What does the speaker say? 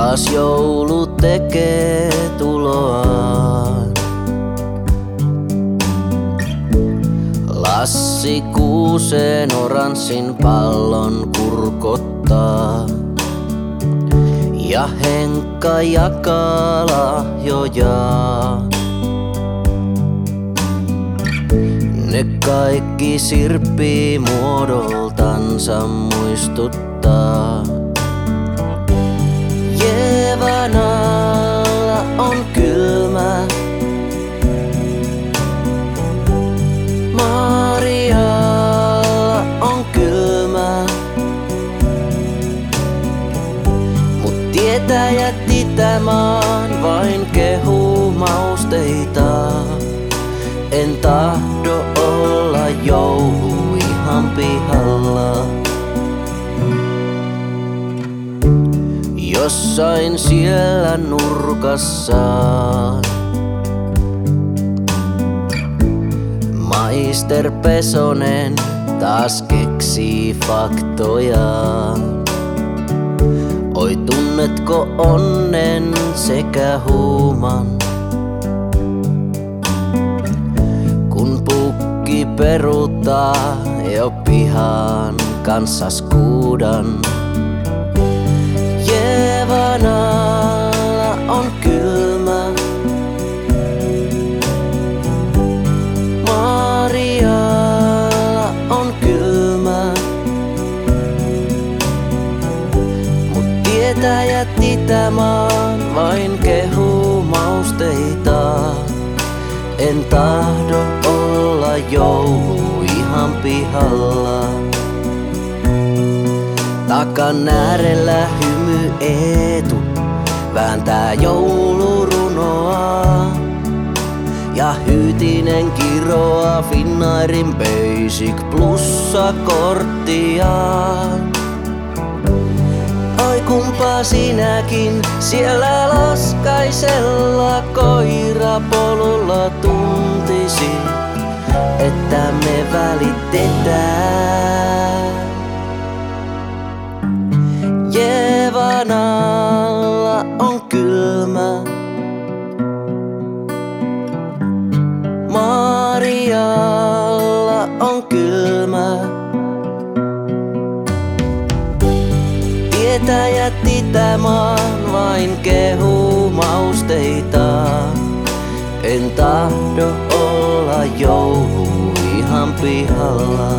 Taas joulu tekee tuloaan. Lassi kuuseen oranssin pallon kurkottaa. Ja Henkka jakaa lahjojaan. Ne kaikki sirppii muodoltansa muistuttaa. Jeevan alla on kylmä. Marialla on kylmä. Mut tietäjät itämaan vain kehuu mausteita. En tahdo olla joulu ihan pihalla. Jossain siellä nurkassaan. Maister Pesonen taas keksii faktoja. Oi tunnetko onnen sekä huuman? Kun pukki peruuttaa jo pihan kanssa skuudan. Mut tietäjät itämaan vain kehuu mausteita. En tahdo olla joulu ihan pihalla. Takan äärellä hymy Eetu vääntää joulurunoa. Ja Hyytinen kiroa Finnairin Basic plussa korttia. Kumpa sinäkin siellä laskaisella koirapolulla tuntisit, että me välitetään. Jeevan Tietäjät itämaan vain kehuu mausteita. En tahdo olla joulu ihan pihalla.